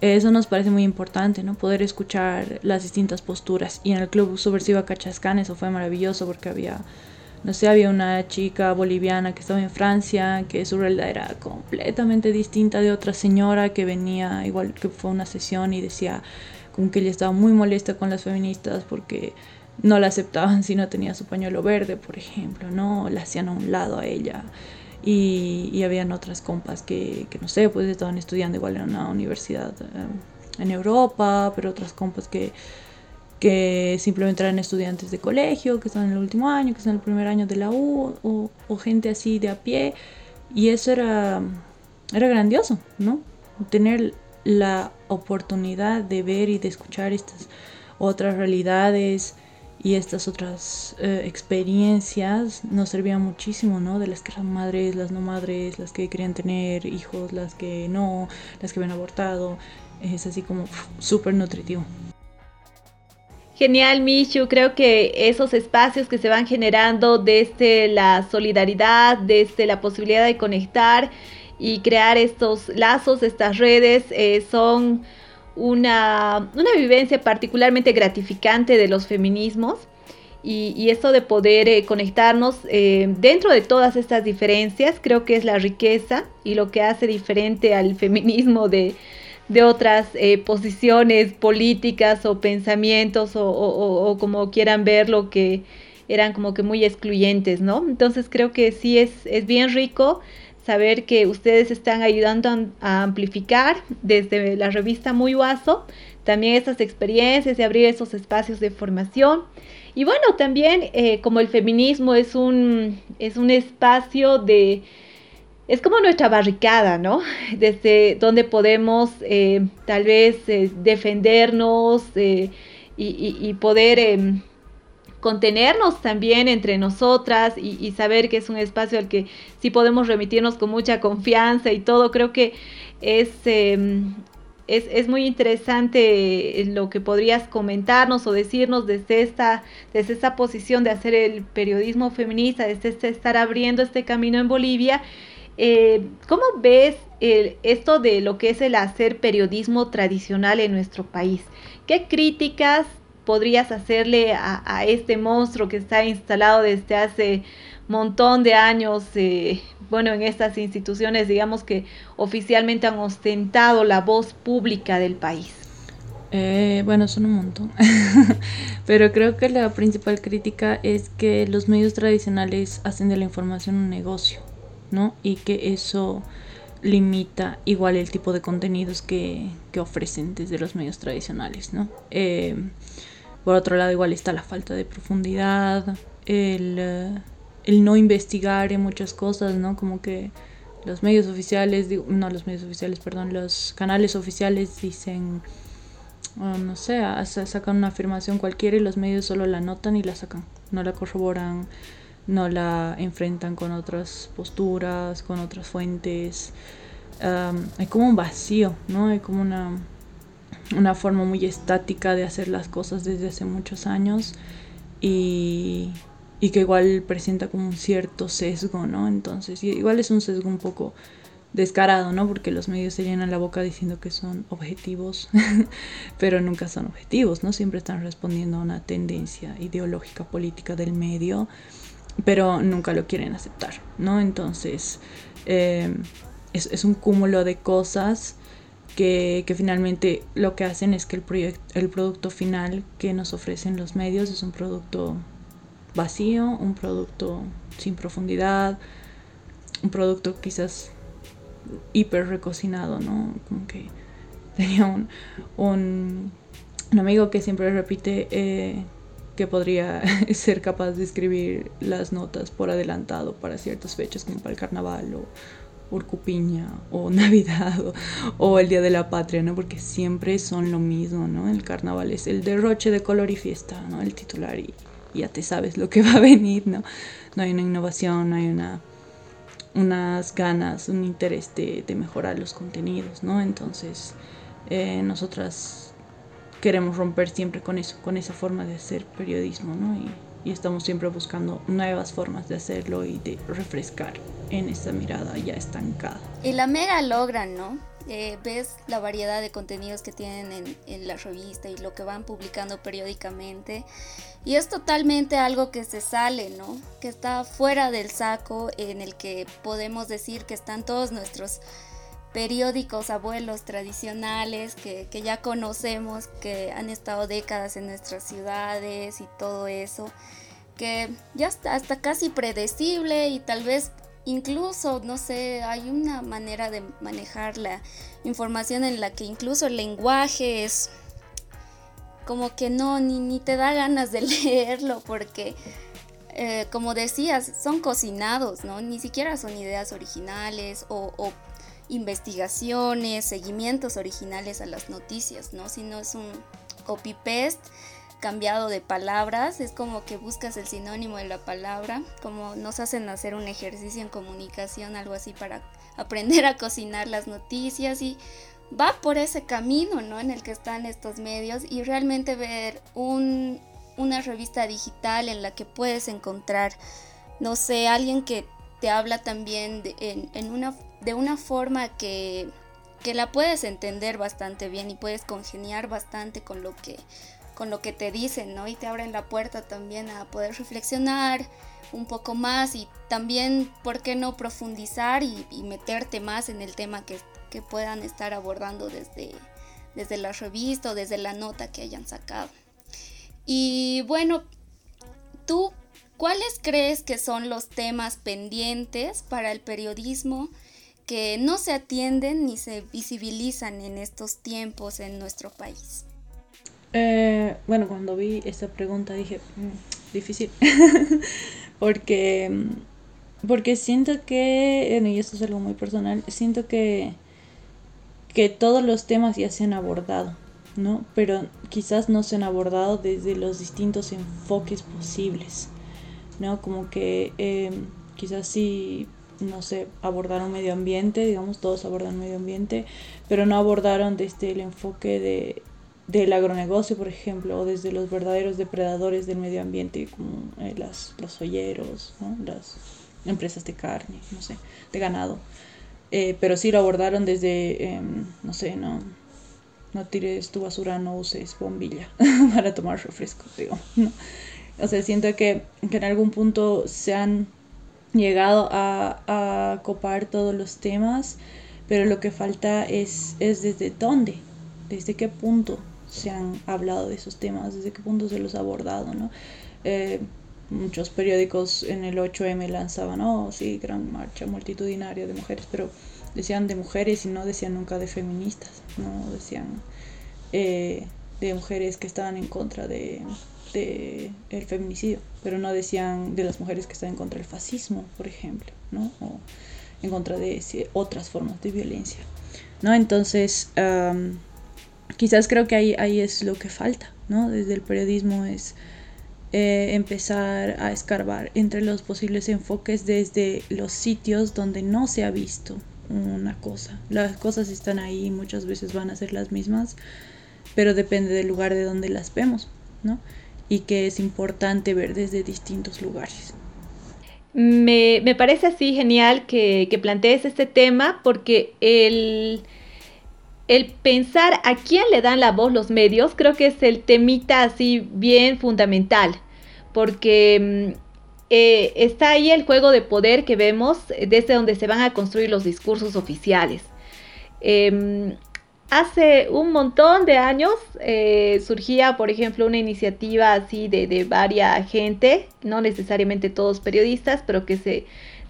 eso nos parece muy importante, ¿no? Poder escuchar las distintas posturas. Y en el Club Subversiva Cachascán eso fue maravilloso porque había, no sé, había una chica boliviana que estaba en Francia, que su realidad era completamente distinta de otra señora que venía, igual que fue una sesión y decía como que ella estaba muy molesta con las feministas porque no la aceptaban si no tenía su pañuelo verde, por ejemplo, ¿no? La hacían a un lado a ella. Y, y habían otras compas que, que, no sé, pues estaban estudiando igual en una universidad eh, en Europa, pero otras compas que, que simplemente eran estudiantes de colegio, que están en el último año, que están en el primer año de la U, o, o gente así de a pie. Y eso era, era grandioso, ¿no? Tener la oportunidad de ver y de escuchar estas otras realidades, y estas otras eh, experiencias nos servían muchísimo, ¿no? De las que eran madres, las no madres, las que querían tener hijos, las que no, las que habían abortado. Es así como súper nutritivo. Genial, Michu. Creo que esos espacios que se van generando desde la solidaridad, desde la posibilidad de conectar y crear estos lazos, estas redes, eh, son una, vivencia particularmente gratificante de los feminismos y, esto de poder eh, conectarnos eh, dentro de todas estas diferencias creo que es la riqueza y lo que hace diferente al feminismo de, otras eh, posiciones políticas o pensamientos o, o, como quieran verlo que eran como que muy excluyentes, ¿no? Entonces creo que sí es, es bien rico saber que ustedes están ayudando a, amplificar desde la revista Muy Guaso también estas experiencias y abrir esos espacios de formación. Y bueno, también eh, como el feminismo es un, es un espacio de, es como nuestra barricada, ¿no? Desde donde podemos eh, tal vez eh, defendernos y, y, poder em, contenernos también entre nosotras y, saber que es un espacio al que sí podemos remitirnos con mucha confianza y todo. Creo que es, em, es, es, muy interesante lo que podrías comentarnos o decirnos desde esta, desde esta posición de hacer el periodismo feminista, desde este estar abriendo este camino en Bolivia. Eh, ¿Cómo ves el, esto de lo que es el hacer periodismo tradicional en nuestro país? ¿Qué críticas podrías hacerle a, este monstruo que está instalado desde hace montón de años, eh, bueno, en estas instituciones, digamos que oficialmente han ostentado la voz pública del país? Eh, bueno, son un montón, pero creo que la principal crítica es que los medios tradicionales hacen de la información un negocio, ¿no? Y que eso limita igual el tipo de contenidos que, ofrecen desde los medios tradicionales, ¿no? Eh, por otro lado, igual está la falta de profundidad, el, el, no investigar en muchas cosas, ¿no? Como que los medios oficiales, no los medios oficiales, perdón, los canales oficiales dicen, ah, no sé, sacan una afirmación cualquiera y los medios solo la notan y la sacan, no la corroboran, no la enfrentan con otras posturas, con otras fuentes. hay como un vacío, ¿no? Hay como una, una forma muy estática de hacer las cosas desde hace muchos años y, y que igual presenta como un cierto sesgo, ¿no? Entonces, igual es un sesgo un poco descarado, ¿no? Porque los medios se llenan la boca diciendo que son objetivos, pero nunca son objetivos, ¿no? Siempre están respondiendo a una tendencia ideológica política del medio pero nunca lo quieren aceptar, ¿no? Entonces, eh, es, un cúmulo de cosas que, finalmente lo que hacen es que el, el producto final que nos ofrecen los medios es un producto vacío, un producto sin profundidad, un producto quizás hiper recocinado, ¿no? Como que tenía un, un, amigo que siempre repite... Eh, que podría ser capaz de escribir las notas por adelantado para ciertas fechas como para el carnaval o Urcupiña o Navidad o, el Día de la Patria, ¿no? Porque siempre son lo mismo, ¿no? El carnaval es el derroche de color y fiesta, ¿no? El titular y, ya te sabes lo que va a venir, ¿no? No hay una innovación, no hay una unas ganas, un interés de, mejorar los contenidos, ¿no? Entonces, eh, nosotras queremos romper siempre con eso, con esa forma de hacer periodismo, ¿no? Y, estamos siempre buscando nuevas formas de hacerlo y de refrescar en esa mirada ya estancada. Y la mera logran, ¿no? Eh, ves la variedad de contenidos que tienen en, en, la revista y lo que van publicando periódicamente. Y es totalmente algo que se sale, ¿no? Que está fuera del saco en el que podemos decir que están todos nuestros periódicos abuelos tradicionales que, ya conocemos, que han estado décadas en nuestras ciudades y todo eso, que ya está hasta casi predecible y tal vez incluso, no sé, hay una manera de manejar la información en la que incluso el lenguaje es como que no, ni, ni te da ganas de leerlo porque... Eh, como decías, son cocinados, ¿no? Ni siquiera son ideas originales o investigaciones, seguimientos originales a las noticias, ¿no? Si no es un copy-paste cambiado de palabras, es como que buscas el sinónimo de la palabra, como nos hacen hacer un ejercicio en comunicación, algo así para aprender a cocinar las noticias y va por ese camino, ¿no? En el que están estos medios y realmente ver un, una revista digital en la que puedes encontrar, no sé, alguien que te habla también en, en una de una forma que, que la puedes entender bastante bien y puedes congeniar bastante con lo que con lo que te dicen, ¿no? Y te abren la puerta también a poder reflexionar un poco más y también, ¿por qué no profundizar y, meterte más en el tema que, que, puedan estar abordando desde, desde la revista o desde la nota que hayan sacado? Y bueno, ¿tú cuáles crees que son los temas pendientes para el periodismo? Que no se atienden ni se visibilizan en estos tiempos en nuestro país? Eh, bueno, cuando vi esta pregunta dije, mm, difícil, porque, porque siento que, y esto es algo muy personal, siento que, que todos los temas ya se han abordado, ¿no? Pero quizás no se han abordado desde los distintos enfoques posibles, ¿no? Como que eh, quizás sí no sé, abordaron medio ambiente, digamos, todos abordan medio ambiente, pero no abordaron desde el enfoque de, del agronegocio, por ejemplo, o desde los verdaderos depredadores del medio ambiente, como eh, las, los olleros, las empresas de carne, no sé, de ganado. Eh, pero sí lo abordaron desde, em, no sé, no, no tires tu basura, no uses bombilla para tomar refresco, digo. O sea, siento que, que en algún punto se han llegado a, a copar todos los temas, pero lo que falta es, es desde dónde, desde qué punto se han hablado de esos temas, desde qué punto se los ha abordado, ¿no? Eh, muchos periódicos en el 8M lanzaban, oh, sí, gran marcha multitudinaria de mujeres, pero decían de mujeres y no decían nunca de feministas, no decían eh, de mujeres que estaban en contra de, de, el feminicidio, pero no decían de las mujeres que están en contra del fascismo, por ejemplo, ¿no? O en contra de otras formas de violencia, ¿no? Entonces, quizás creo que ahí, ahí es lo que falta, ¿no? Desde el periodismo es eh, empezar a escarbar entre los posibles enfoques desde los sitios donde no se ha visto una cosa. Las cosas están ahí y muchas veces van a ser las mismas, pero depende del lugar de donde las vemos, ¿no? Y que es importante ver desde distintos lugares. Me, me parece así genial que, que plantees este tema porque el el pensar a quién le dan la voz los medios, creo que es el temita así bien fundamental, porque mm, eh, está ahí el juego de poder que vemos desde donde se van a construir los discursos oficiales. Em, hace un montón de años eh, surgía, por ejemplo, una iniciativa así de, de varias gente, no necesariamente todos periodistas, pero que se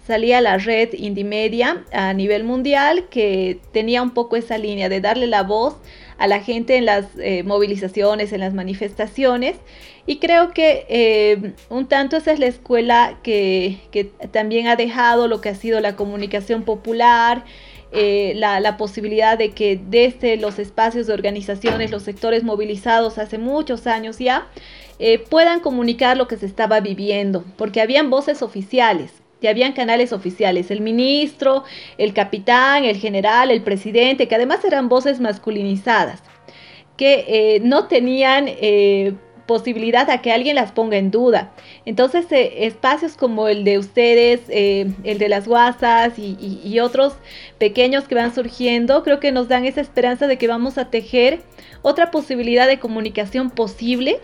salía la red Indimedia a nivel mundial que tenía un poco esa línea de darle la voz a la gente en las eh, movilizaciones, en las manifestaciones. Y creo que eh, un tanto esa es la escuela que, también ha dejado lo que ha sido la comunicación popular, eh, la, posibilidad de que desde los espacios de organizaciones, los sectores movilizados hace muchos años ya, puedan comunicar lo que se estaba viviendo, porque habían voces oficiales ya habían canales oficiales, el ministro, el capitán, el general, el presidente, que además eran voces masculinizadas, que eh, no tenían eh, posibilidad a que alguien las ponga en duda. Entonces, eh, espacios como el de ustedes, el de las guasas y, y, otros pequeños que van surgiendo, creo que nos dan esa esperanza de que vamos a tejer otra posibilidad de comunicación posible,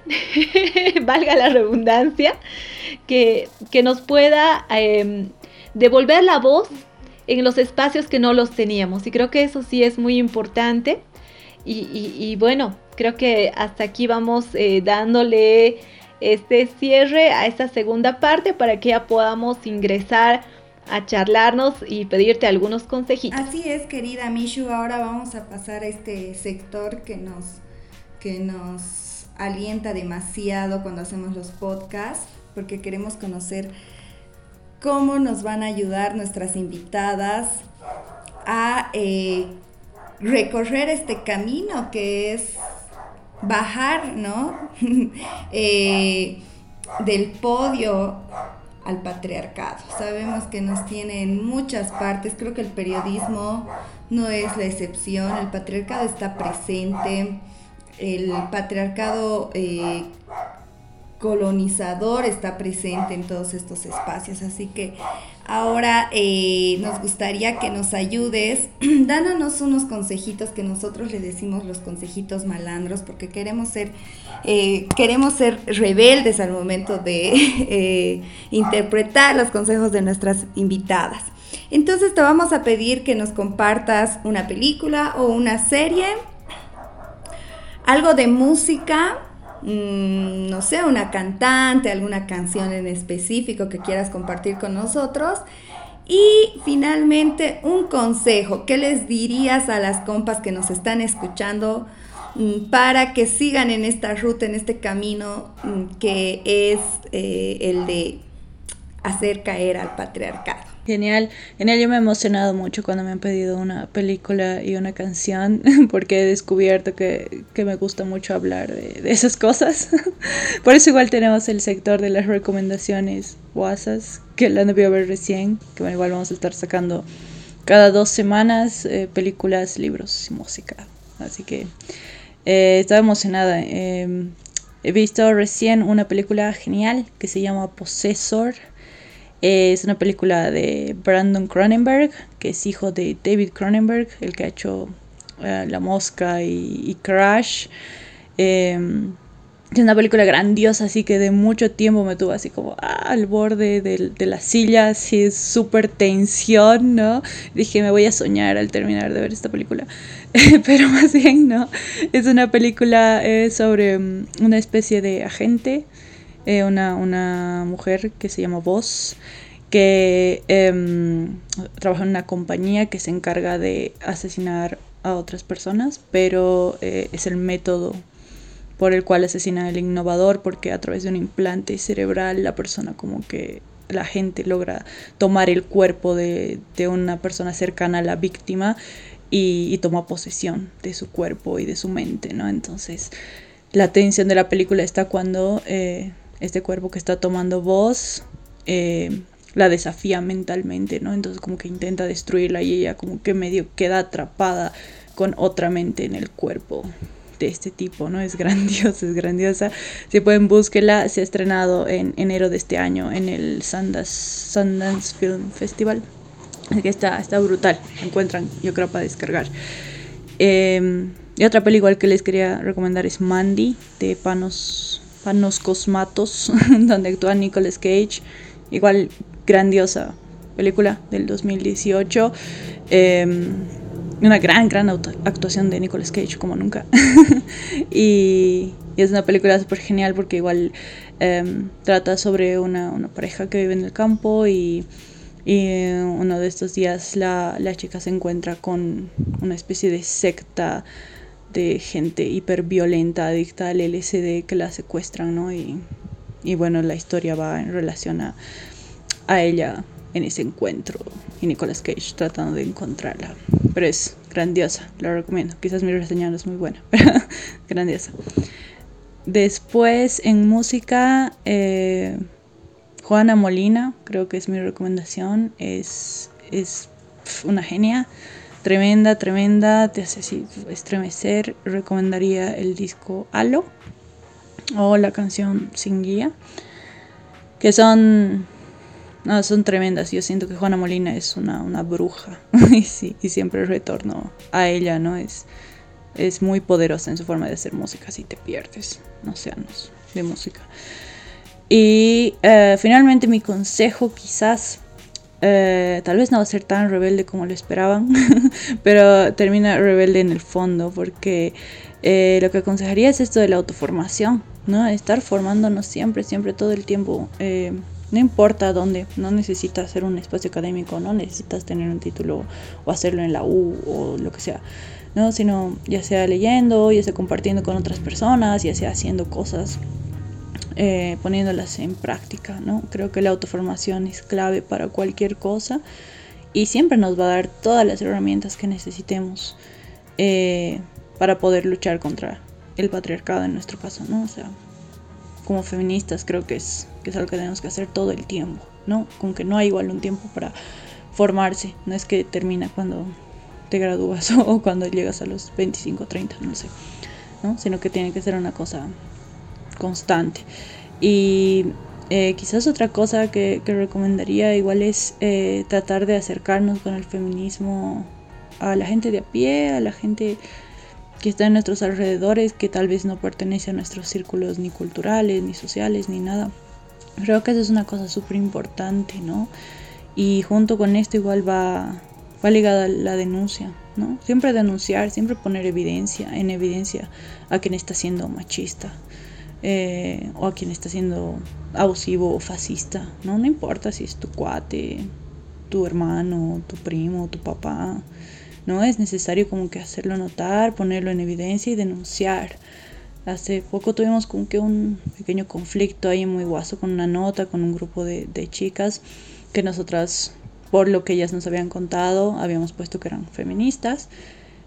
valga la redundancia, que, nos pueda em, devolver la voz en los espacios que no los teníamos. Y creo que eso sí es muy importante. Y, bueno, creo que hasta aquí vamos eh, dándole este cierre a esta segunda parte para que ya podamos ingresar a charlarnos y pedirte algunos consejitos. Así es, querida Mishu, ahora vamos a pasar a este sector que nos, que nos alienta demasiado cuando hacemos los podcasts, porque queremos conocer cómo nos van a ayudar nuestras invitadas a eh, recorrer este camino que es bajar, ¿no? Eh, del podio al patriarcado. Sabemos que nos tiene en muchas partes, creo que el periodismo no es la excepción, el patriarcado está presente, el patriarcado eh, colonizador está presente en todos estos espacios, así que ahora eh, nos gustaría que nos ayudes dándonos unos consejitos que nosotros le decimos los consejitos malandros, porque queremos ser eh, queremos ser rebeldes al momento de eh, interpretar los consejos de nuestras invitadas. Entonces te vamos a pedir que nos compartas una película o una serie, algo de música, mm, no sé, una cantante, alguna canción en específico que quieras compartir con nosotros. Y finalmente, un consejo, ¿qué les dirías a las compas que nos están escuchando Mm, para que sigan en esta ruta, en este camino mm, que es eh, el de hacer caer al patriarcado. Genial, genial, yo me he emocionado mucho cuando me han pedido una película y una canción porque he descubierto que, me gusta mucho hablar de, esas cosas. Por eso igual tenemos el sector de las recomendaciones WhatsApp, que la debió ver recién, que bueno, igual vamos a estar sacando cada dos semanas eh, películas, libros y música. Así que eh, estaba emocionada. Em, he visto recién una película genial que se llama Possessor. Es una película de Brandon Cronenberg, que es hijo de David Cronenberg, el que ha hecho eh, La Mosca y, Crash. Em, es una película grandiosa, así que de mucho tiempo me tuvo así como ah, al borde de, de la silla, así súper tensión, ¿no? Dije, me voy a soñar al terminar de ver esta película. Pero más bien, ¿no? Es una película eh, sobre mm, una especie de agente, eh, una, una, mujer que se llama Voss, que em, trabaja en una compañía que se encarga de asesinar a otras personas, pero eh, es el método por el cual asesina al innovador, porque a través de un implante cerebral la persona como que la gente logra tomar el cuerpo de, una persona cercana a la víctima y, toma posesión de su cuerpo y de su mente, ¿no? Entonces, la tensión de la película está cuando eh, este cuerpo que está tomando voz eh, la desafía mentalmente, ¿no? Entonces como que intenta destruirla y ella como que medio queda atrapada con otra mente en el cuerpo de este tipo, ¿no? Es grandiosa, es grandiosa. Si pueden, búsquela. Se ha estrenado en enero de este año en el Sundance, Sundance Film Festival. Así que está, está brutal. Encuentran, yo creo, para descargar. Em, y otra película que les quería recomendar es Mandy, de Panos, Panos Cosmatos, donde actúa Nicolas Cage. Igual grandiosa película del 2018. Eh, una gran, gran actuación de Nicolas Cage, como nunca. y, es una película súper genial porque igual em, trata sobre una, pareja que vive en el campo y, y uno de estos días la, chica se encuentra con una especie de secta de gente hiperviolenta, adicta al LSD que la secuestran, ¿no? Y, y bueno, la historia va en relación a, a ella en ese encuentro y Nicolas Cage tratando de encontrarla. Pero es grandiosa, la recomiendo. Quizás mi reseña no es muy buena, pero grandiosa. Después en música, eh, Juana Molina, creo que es mi recomendación. Es, es una genia, tremenda, tremenda, te hace estremecer. Recomendaría el disco Halo o la canción Sin Guía, que son no, son tremendas. Yo siento que Juana Molina es una, una bruja. y, sí, y siempre retorno a ella, ¿no? Es, es muy poderosa en su forma de hacer música. Si te pierdes no océanos de música. Y eh, finalmente mi consejo quizás, eh, tal vez no va a ser tan rebelde como lo esperaban, pero termina rebelde en el fondo, porque eh, lo que aconsejaría es esto de la autoformación, ¿no? Estar formándonos siempre, siempre, todo el tiempo. No importa dónde, no necesitas hacer un espacio académico, no necesitas tener un título o hacerlo en la U o lo que sea, ¿no? Sino ya sea leyendo, ya sea compartiendo con otras personas, ya sea haciendo cosas, eh, poniéndolas en práctica, ¿no? Creo que la autoformación es clave para cualquier cosa y siempre nos va a dar todas las herramientas que necesitemos eh, para poder luchar contra el patriarcado en nuestro caso, ¿no? O sea, como feministas creo que es, que es algo que tenemos que hacer todo el tiempo, ¿no? Con que no hay igual un tiempo para formarse, no es que termina cuando te gradúas o cuando llegas a los 25, 30, no sé, ¿no? Sino que tiene que ser una cosa constante. Y eh, quizás otra cosa que, recomendaría igual es eh, tratar de acercarnos con el feminismo a la gente de a pie, a la gente que está en nuestros alrededores, que tal vez no pertenece a nuestros círculos ni culturales, ni sociales, ni nada. Creo que eso es una cosa súper importante, ¿no? Y junto con esto igual va, va ligada la denuncia, ¿no? Siempre denunciar, siempre poner evidencia, en evidencia a quien está siendo machista. Eh, o a quien está siendo abusivo o fascista, ¿no? No importa si es tu cuate, tu hermano, tu primo, tu papá, ¿no? Es necesario como que hacerlo notar, ponerlo en evidencia y denunciar. Hace poco tuvimos como que un pequeño conflicto ahí muy guaso con una nota, con un grupo de, de chicas que nosotras, por lo que ellas nos habían contado, habíamos puesto que eran feministas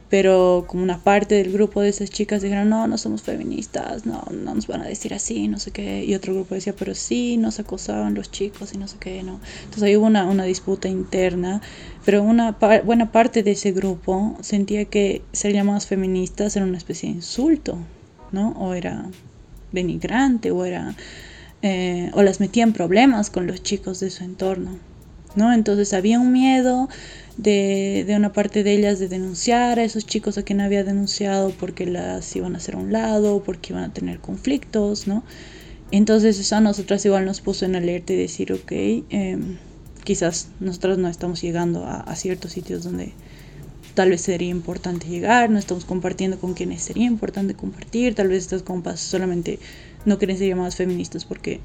pero como una parte del grupo de esas chicas dijeron, no, no somos feministas, no, no nos van a decir así, no sé qué, y otro grupo decía, pero sí, nos acosaban los chicos y no sé qué, no. Entonces ahí hubo una, una disputa interna, pero una buena parte de ese grupo sentía que ser llamadas feministas era una especie de insulto, ¿no? O era denigrante, o era... Eh, o las metía en problemas con los chicos de su entorno, ¿no? Entonces había un miedo de, de, una parte de ellas de denunciar a esos chicos a quien había denunciado porque las iban a hacer a un lado, porque iban a tener conflictos, ¿no? Entonces eso a nosotras igual nos puso en alerta y decir, ok, eh, quizás nosotros no estamos llegando a, a, ciertos sitios donde tal vez sería importante llegar, no estamos compartiendo con quienes sería importante compartir, tal vez estas compas solamente no quieren ser llamadas feministas porque,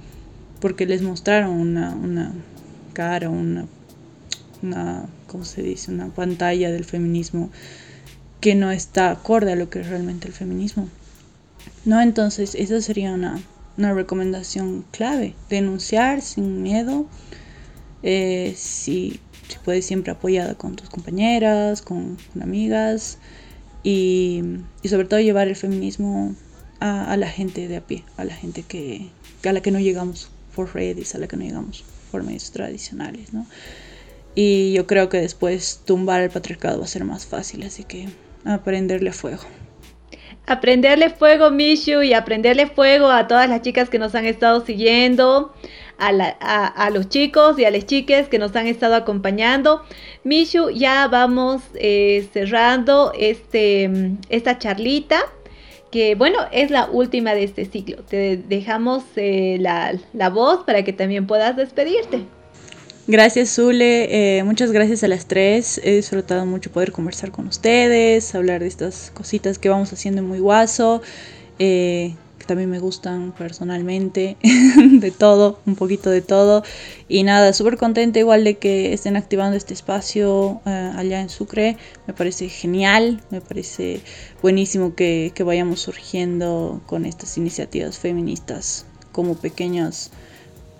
porque les mostraron una, una cara, una, una, ¿cómo se dice?, una pantalla del feminismo que no está acorde a lo que es realmente el feminismo. ¿No? Entonces, esa sería una, una recomendación clave, denunciar sin miedo, eh, si, si, puedes siempre apoyada con tus compañeras, con, con amigas y, y, sobre todo llevar el feminismo a, la gente de a pie, a la gente que, a la que no llegamos por redes, a la que no llegamos por tradicionales, ¿no? Y yo creo que después tumbar el patriarcado va a ser más fácil, así que aprenderle fuego aprenderle fuego, Mishu, y aprenderle fuego a todas las chicas que nos han estado siguiendo, a los chicos y a las chiques que nos han estado acompañando. Mishu, ya vamos eh, cerrando este, esta charlita, que bueno, es la última de este ciclo. Te dejamos eh, la, la voz para que también puedas despedirte. Gracias, Zule. Eh, muchas gracias a las tres. He disfrutado mucho poder conversar con ustedes, hablar de estas cositas que vamos haciendo muy guaso, eh, que también me gustan personalmente, de todo, un poquito de todo. Y nada, súper contenta igual de que estén activando este espacio eh, allá en Sucre. Me parece genial, me parece buenísimo que, que vayamos surgiendo con estas iniciativas feministas como pequeñas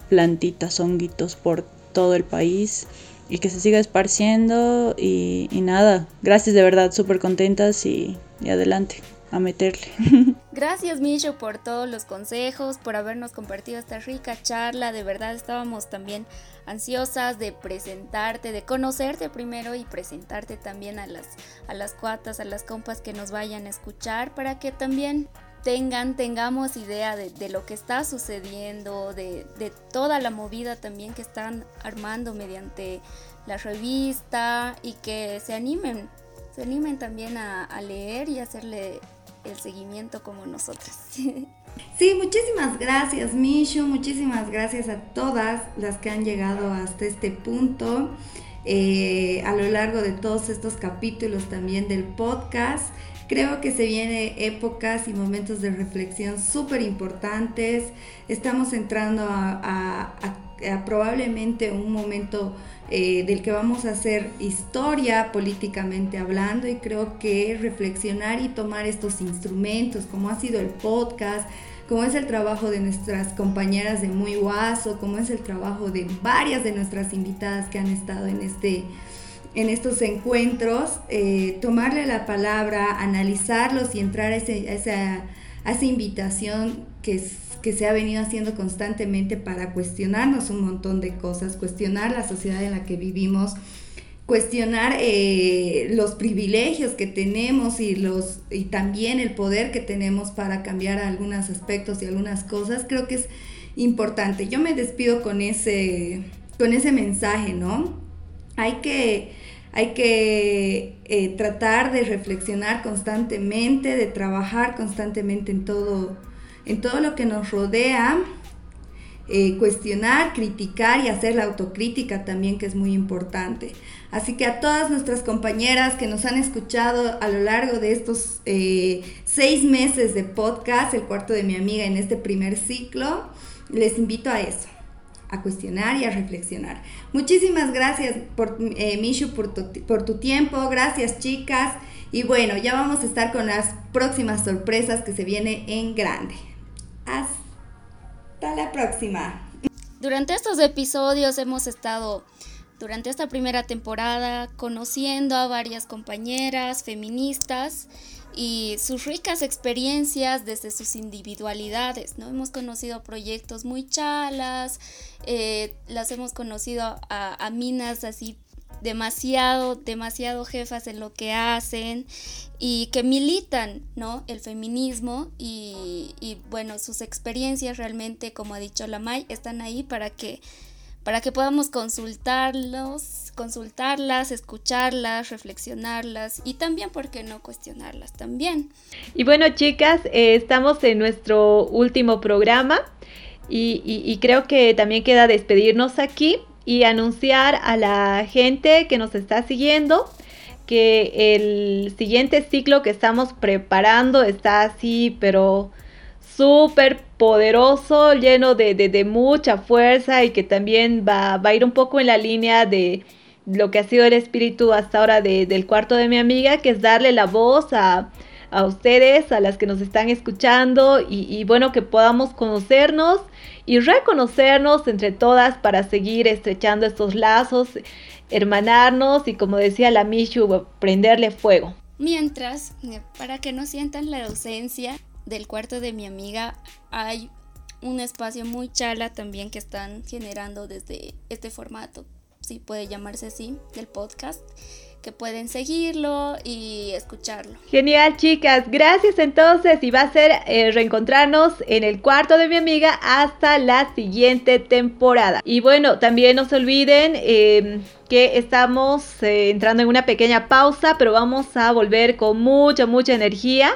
plantitas, honguitos por todo el país y que se siga esparciendo y, y nada, gracias de verdad, súper contentas y, y, adelante, a meterle. Gracias Micho por todos los consejos, por habernos compartido esta rica charla, de verdad estábamos también ansiosas de presentarte, de conocerte primero y presentarte también a las, a las cuatas, a las compas que nos vayan a escuchar para que también tengan, tengamos idea de, de lo que está sucediendo, de, de, toda la movida también que están armando mediante la revista y que se animen, se animen también a, a leer y hacerle el seguimiento como nosotras. Sí, muchísimas gracias Mishu, muchísimas gracias a todas las que han llegado hasta este punto. Eh, a lo largo de todos estos capítulos también del podcast. Creo que se vienen épocas y momentos de reflexión súper importantes. Estamos entrando a, a, probablemente un momento eh, del que vamos a hacer historia políticamente hablando y creo que reflexionar y tomar estos instrumentos como ha sido el podcast, como es el trabajo de nuestras compañeras de Muy Guaso, como es el trabajo de varias de nuestras invitadas que han estado en este en estos encuentros, eh, tomarle la palabra, analizarlos y entrar a, esa, a esa, invitación que, que, se ha venido haciendo constantemente para cuestionarnos un montón de cosas, cuestionar la sociedad en la que vivimos, cuestionar eh, los privilegios que tenemos y, los, y también el poder que tenemos para cambiar algunos aspectos y algunas cosas, creo que es importante. Yo me despido con ese, con ese mensaje, ¿no? Hay que hay que eh, tratar de reflexionar constantemente, de trabajar constantemente en todo, en todo lo que nos rodea, eh, cuestionar, criticar y hacer la autocrítica también, que es muy importante. Así que a todas nuestras compañeras que nos han escuchado a lo largo de estos eh, seis meses de podcast, el cuarto de mi amiga en este primer ciclo, les invito a eso a cuestionar y a reflexionar. Muchísimas gracias por eh, Mishu por tu, por tu tiempo, gracias chicas y bueno, ya vamos a estar con las próximas sorpresas que se viene en grande. Hasta la próxima. Durante estos episodios hemos estado durante esta primera temporada conociendo a varias compañeras feministas y sus ricas experiencias desde sus individualidades, ¿no? Hemos conocido proyectos muy chalas, eh, las hemos conocido a, a, minas así demasiado, demasiado jefas en lo que hacen y que militan, ¿no? El feminismo y, y bueno, sus experiencias realmente, como ha dicho la May, están ahí para que, para que podamos consultarlos consultarlas, escucharlas, reflexionarlas y también, ¿por qué no cuestionarlas también? Y bueno, chicas, eh, estamos en nuestro último programa y, creo que también queda despedirnos aquí y anunciar a la gente que nos está siguiendo que el siguiente ciclo que estamos preparando está así, pero súper poderoso, lleno de, mucha fuerza y que también va, a ir un poco en la línea de lo que ha sido el espíritu hasta ahora del cuarto de mi amiga, que es darle la voz a, ustedes, a las que nos están escuchando y, y bueno, que podamos conocernos y reconocernos entre todas para seguir estrechando estos lazos, hermanarnos y como decía la Mishu, prenderle fuego. Mientras, eh, para que no sientan la ausencia del cuarto de mi amiga, hay un espacio muy chala también que están generando desde este formato, si puede llamarse así, del podcast que pueden seguirlo y escucharlo. Genial, chicas. Gracias entonces y va a ser eh, reencontrarnos en el cuarto de mi amiga hasta la siguiente temporada. Y bueno, también no se olviden em, que estamos eh, entrando en una pequeña pausa, pero vamos a volver con mucha, mucha energía.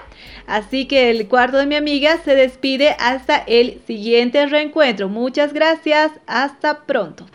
Así que el cuarto de mi amiga se despide hasta el siguiente reencuentro. Muchas gracias. Hasta pronto.